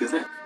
feel that?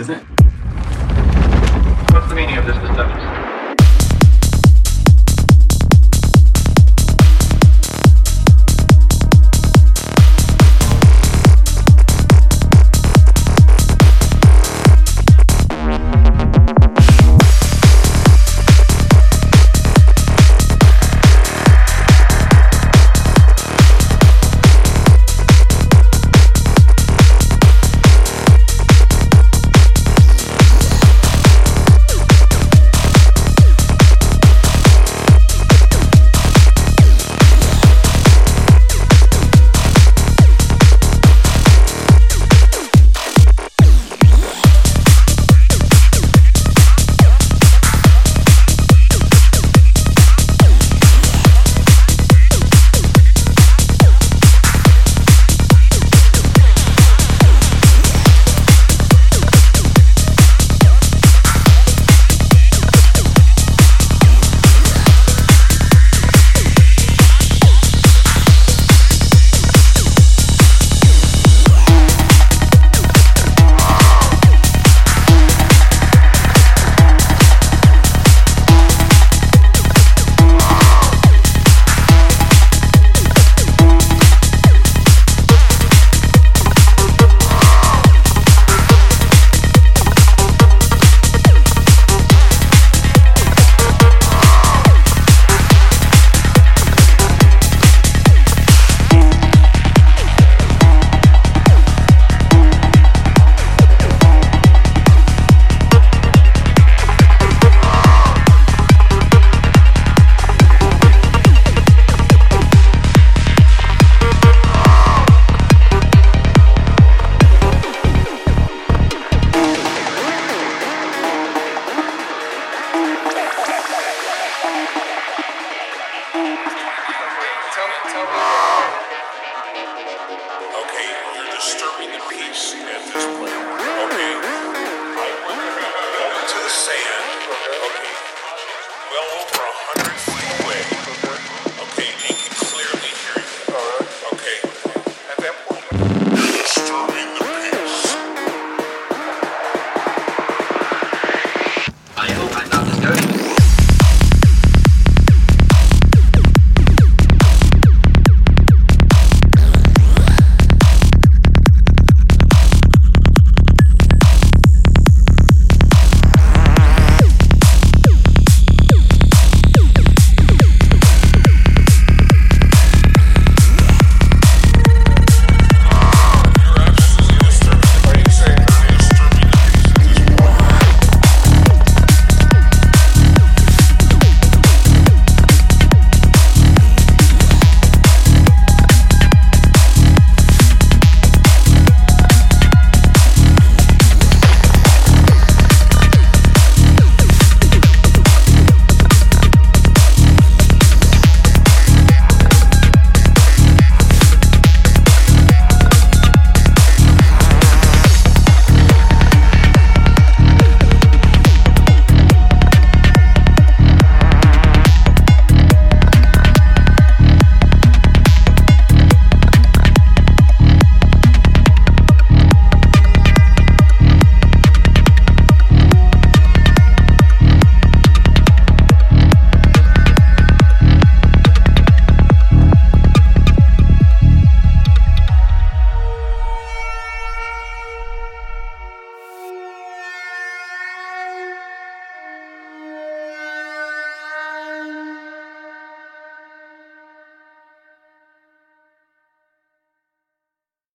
You feel